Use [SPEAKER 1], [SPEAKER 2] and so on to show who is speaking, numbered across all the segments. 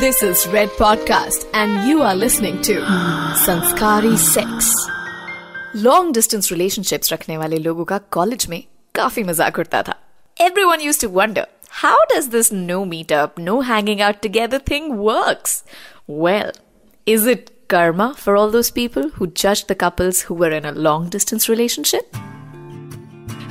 [SPEAKER 1] This is Red Podcast, and you are listening to Sanskari Sex. Long distance relationships रखने वाले लोगों का college में काफी मजाक उड़ता था everyone used to wonder how does this no meetup no hanging out together thing works well is it karma for all those people who judged the couples who were in a long distance relationship?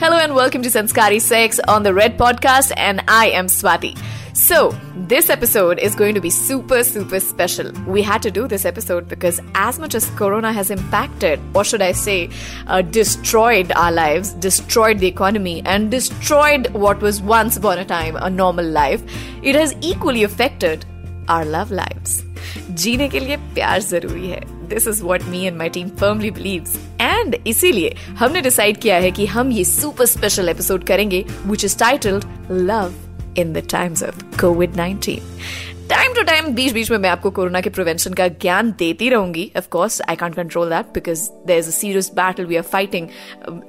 [SPEAKER 1] Hello and welcome to Sanskari Sex on the Red Podcast, and I am Swati. So, this episode is going to be super, super special. We had to do this episode because, as much as Corona has impacted, or should I say, uh, destroyed our lives, destroyed the economy, and destroyed what was once upon a time a normal life, it has equally affected our love lives. जीने के लिए प्यार जरूरी है this is what me and my team firmly believe and इसीलिए हमने decide किया है कि हम ये सुपर स्पेशल एपिसोड करेंगे which is titled love in the times of COVID nineteen time to time बीच बीच में मैं आपको कोरोना के प्रिवेंशन का ज्ञान देती रहूँगी. Of course I can't control that because there is a serious battle we are fighting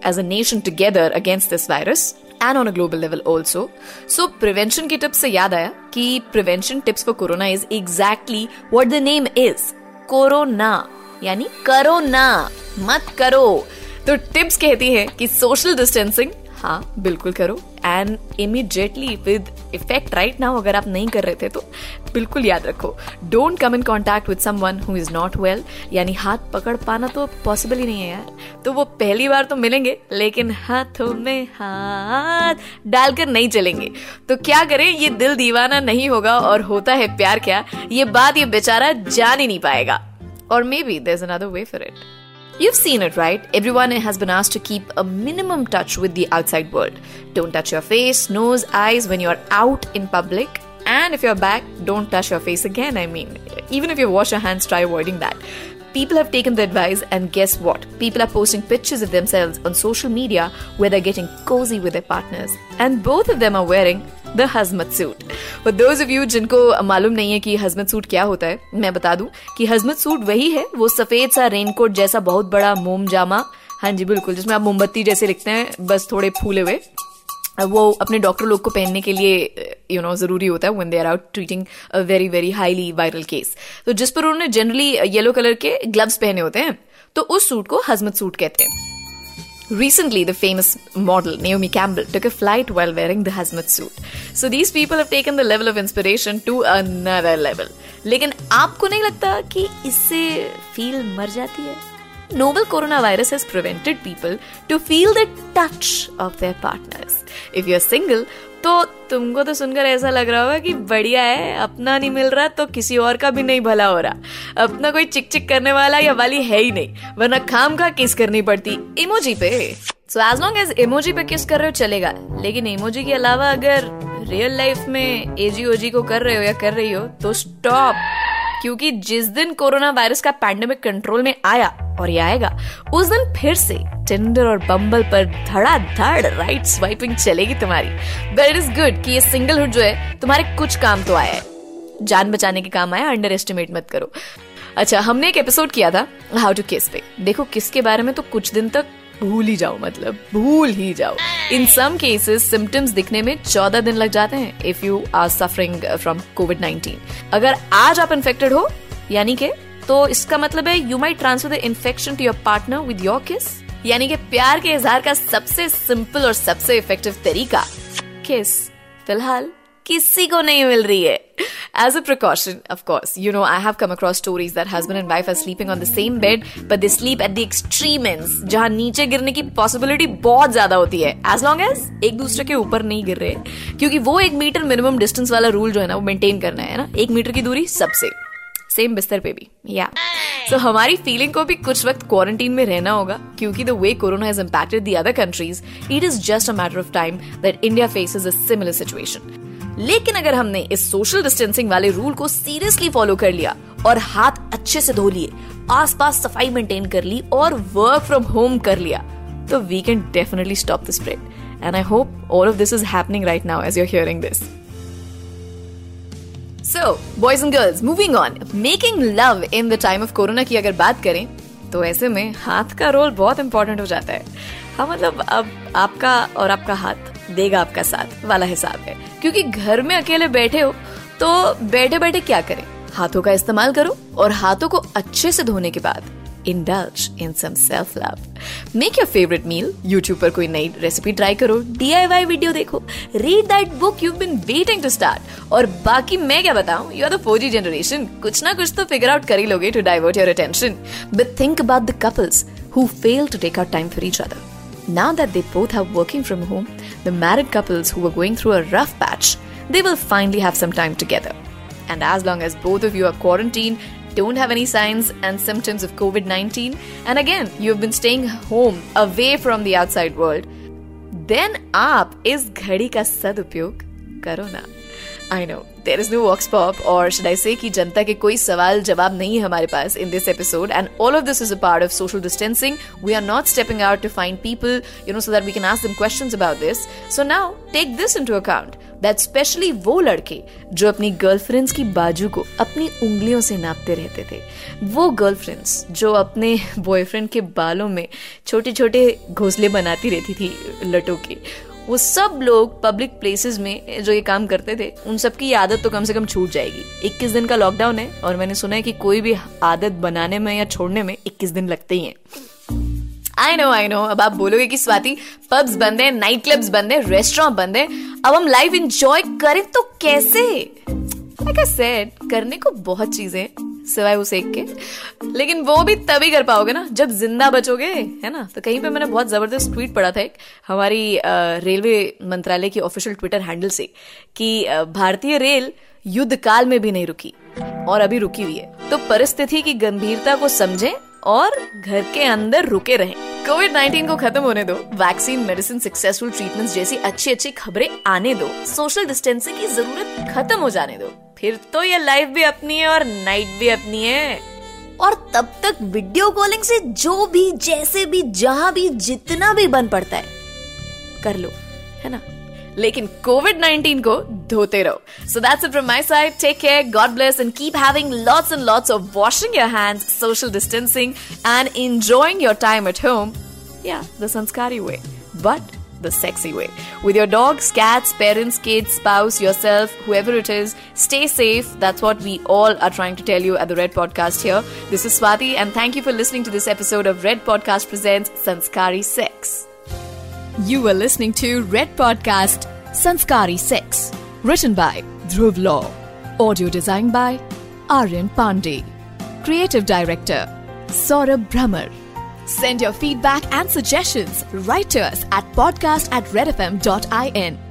[SPEAKER 1] as a nation together against this virus and on a global level also so prevention की tips से याद आया कि prevention tips for corona is exactly what the name is corona यानी करो ना मत करो. तो टिप्स कहती है कि सोशल डिस्टेंसिंग हाँ बिल्कुल करो. And immediately with effect right now अगर आप नहीं कर रहे थे तो बिल्कुल याद रखो। Don't come in contact with someone who is not well यानी हाथ पकड़ पाना तो पॉसिबल ही नहीं है यार। तो वो पहली बार तो मिलेंगे, लेकिन हाथों में हाथ डालकर नहीं चलेंगे तो क्या करें? ये दिल दीवाना नहीं होगा और होता है प्यार क्या? ये बात ये बेचारा जान ही नहीं पाएगा। और maybe there another way for it You've seen it, right? Everyone has been asked to keep a minimum touch with the outside world. Don't touch your face, nose, eyes when you're out in public. And if you're back, don't touch your face again. I mean, even if you wash your hands, try avoiding that. People have taken the advice, and guess what? People are posting pictures of themselves on social media where they're getting cozy with their partners. And both of them are wearing the hazmat suit. For those of you जिनको मालूम नहीं है कि हजमत suit क्या होता है, मैं बता दूँ कि हजमत सूट वही है, वो सफ़ेद सा रेनकोट जैसा बहुत बड़ा मोम जामा। हाँ जी, बिल्कुल, जिसमें आप मोमबत्ती जैसे लिखते हैं, बस थोड़े फूले हुए। वो अपने डॉक्टर लोग को पहनने के लिए यू नो ज़रूरी होता है when they are out treating a very very highly viral case तो जिस पर उन्होंने जनरली येलो कलर के ग्लव्स पहने होते हैं तो उस सूट को हजमत सूट कहते हैं। Recently, the famous model Naomi Campbell took a flight while wearing the hazmat suit. So these people have taken the level of inspiration to another level. लेकिन आपको नहीं लगता कि इससे फील मर जाती है Novel coronavirus has prevented people to feel the touch of their partners. If you're single, तो तुमको तो सुनकर ऐसा लग रहा होगा कि बढ़िया है, अपना नहीं मिल रहा तो किसी और का भी नहीं भला हो रहा। अपना कोई चिक चिक करने वाला या वाली है ही नहीं, वरना खाम खा किस करनी पड़ती? इमोजी पे। So as long as emoji पे किस कर रहे हो, चलेगा। लेकिन इमोजी के अलावा अगर रियल लाइफ में एजी ओजी को कर रहे हो या कर रही हो तो स्टॉप क्योंकि जिस दिन कोरोना वायरस का पैंडेमिक कंट्रोल में आया और ये आएगा। उस दिन फिर से टिंडर और बम्बल पर धड़ाधड़ राइट स्वाइपिंग चलेगी तुम्हारी। बट इट इज़ गुड कि ये सिंगलहुड जो है, तुम्हारे कुछ काम तो आया है। जान बचाने के काम आया अंडर एस्टिमेट मत करो। अच्छा हमने एक एपिसोड किया था हाउ टू किस पे। देखो किस के बारे में तो कुछ दिन तक भूल ही जाओ मतलब भूल ही जाओ। इन सम केसेस सिम्टम्स दिखने में चौदह दिन लग जाते हैं if you are suffering from COVID nineteen अगर आज आप इन्फेक्टेड हो, यानी कि तो इसका मतलब है you may transfer the infection to your partner with your kiss यानी कि प्यार के इजहार का सबसे सिंपल और सबसे इफ़ेक्टिव तरीका किस फ़िलहाल किसी को नहीं मिल रही है। As a precaution, of course, you know, I have come across stories that husband and wife are sleeping on the same bed, but they sleep at the extreme ends, जहाँ नीचे गिरने की पॉसिबिलिटी बहुत ज़्यादा होती है। एज लॉन्ग एज एक दूसरे के ऊपर नहीं गिर रहे क्योंकि वो एक मीटर मिनिमम डिस्टेंस वाला रूल जो है ना वो मेंटेन करना है ना? एक मीटर की दूरी सबसे। सेम बिस्तर पे भी। या सो हमारी फीलिंग को भी कुछ वक्त क्वारंटीन में रहना होगा, क्योंकि the way corona has impacted the other countries it is just a matter of time that India faces a similar situation लेकिन अगर हमने इस सोशल डिस्टेंसिंग वाले रूल को सीरियसली फॉलो कर लिया और हाथ अच्छे से धो लिए, आसपास सफ़ाई मेंटेन कर ली और वर्क फ्रॉम होम कर लिया तो we can definitely stop the spread and I hope all of this is happening right now as you're hearing this so boys and girls moving on making love in the time of corona की अगर बात करें तो ऐसे में हाथ का role बहुत इंपॉर्टेंट हो जाता है। हाँ मतलब अब आपका और आपका हाथ देगा आपका साथ, वाला हिसाब है। क्योंकि घर में अकेले बैठे हो तो बैठे बैठे क्या करें? हाथों का इस्तेमाल करो और हाथों को अच्छे से धोने के बाद indulge in some self love. Make your favorite meal. YouTube पर कोई नई रेसिपी ट्राई करो। DIY वीडियो देखो। Read that book you been waiting to start और बाकी मैं क्या बताऊं you are the four generation कुछ ना कुछ तो फिगर आउट कर ही लोगे to divert your attention but think about the couples who fail to take out time for each other Now that they both are working from home, the married couples who were going through a rough patch, they will finally have some time together. And as long as both of you are quarantined, don't have any signs and symptoms of COVID 19, and again, you've been staying home away from the outside world, then आप इस घड़ी का सदुपयोग करो ना I know there is no vox pop or should I say कि जनता के कोई सवाल जवाब नहीं है हमारे पास in this episode and all of this is a part of social distancing we are not stepping out to find people you know so that we can ask them questions about this so now take this into account that specially वो लड़के, जो अपनी girlfriends की बाजू को अपनी उंगलियों से नापते रहते थे, वो गर्लफ्रेंड्स जो अपने बॉयफ्रेंड के बालों में छोटे छोटे घोंसले बनाती रहती थी लटों के वो सब लोग पब्लिक प्लेसेस में जो ये काम करते थे उन सब की आदत तो कम से कम छूट जाएगी। 21 दिन का लॉकडाउन है और मैंने सुना है कि कोई भी आदत बनाने में या छोड़ने में 21 दिन लगते ही हैं। आई नो आई नो अब आप बोलोगे कि स्वाति पब्स बंद है नाइट क्लब्स बंद है रेस्टोरेंट बंद है अब हम लाइफ एंजॉय करें तो कैसे? Like I said, करने को बहुत चीज़ें सिवाय उसे एक के। लेकिन वो भी तभी कर पाओगे ना, जब ज़िंदा बचोगे, है ना? तो कहीं पे मैंने बहुत ज़बरदस्त ट्वीट पढ़ा था एक, हमारी रेलवे मंत्रालय की ऑफिशियल ट्विटर हैंडल से, कि भारतीय रेल युद्ध काल में भी नहीं रुकी, और अभी रुकी हुई है। तो परिस्थिति की गंभीरता को समझें और घर के अंदर रुके रहें। कोविड 19 को खत्म होने दो। वैक्सीन मेडिसिन सक्सेसफुल ट्रीटमेंट्स जैसी अच्छी अच्छी खबरें आने दो। सोशल डिस्टेंसिंग की ज़रूरत खत्म हो जाने दो। फिर तो ये लाइफ भी अपनी है और नाइट भी अपनी है। और तब तक वीडियो कॉलिंग से जो भी, जैसे भी, जहाँ भी, जितना भी बन पड़ता है, कर लो, है ना? लेकिन कोविड 19 को धोते रहो so that's it from my side take care God bless and keep having lots and lots of washing your hands social distancing and enjoying your time at home या the sanskari way but the sexy way. With your dogs, cats, parents, kids, spouse, yourself, whoever it is, stay safe. That's what we all are trying to tell you at the Red Podcast here. This is Swati, and thank you for listening to this episode of Red Podcast Presents Sanskari Sex. You were listening to Red Podcast Sanskari Sex, written by Dhruv Law, audio designed by Aryan Pandey, creative director Saurabh Brahmer. Send your feedback and suggestions right to us at podcast at redfm.in.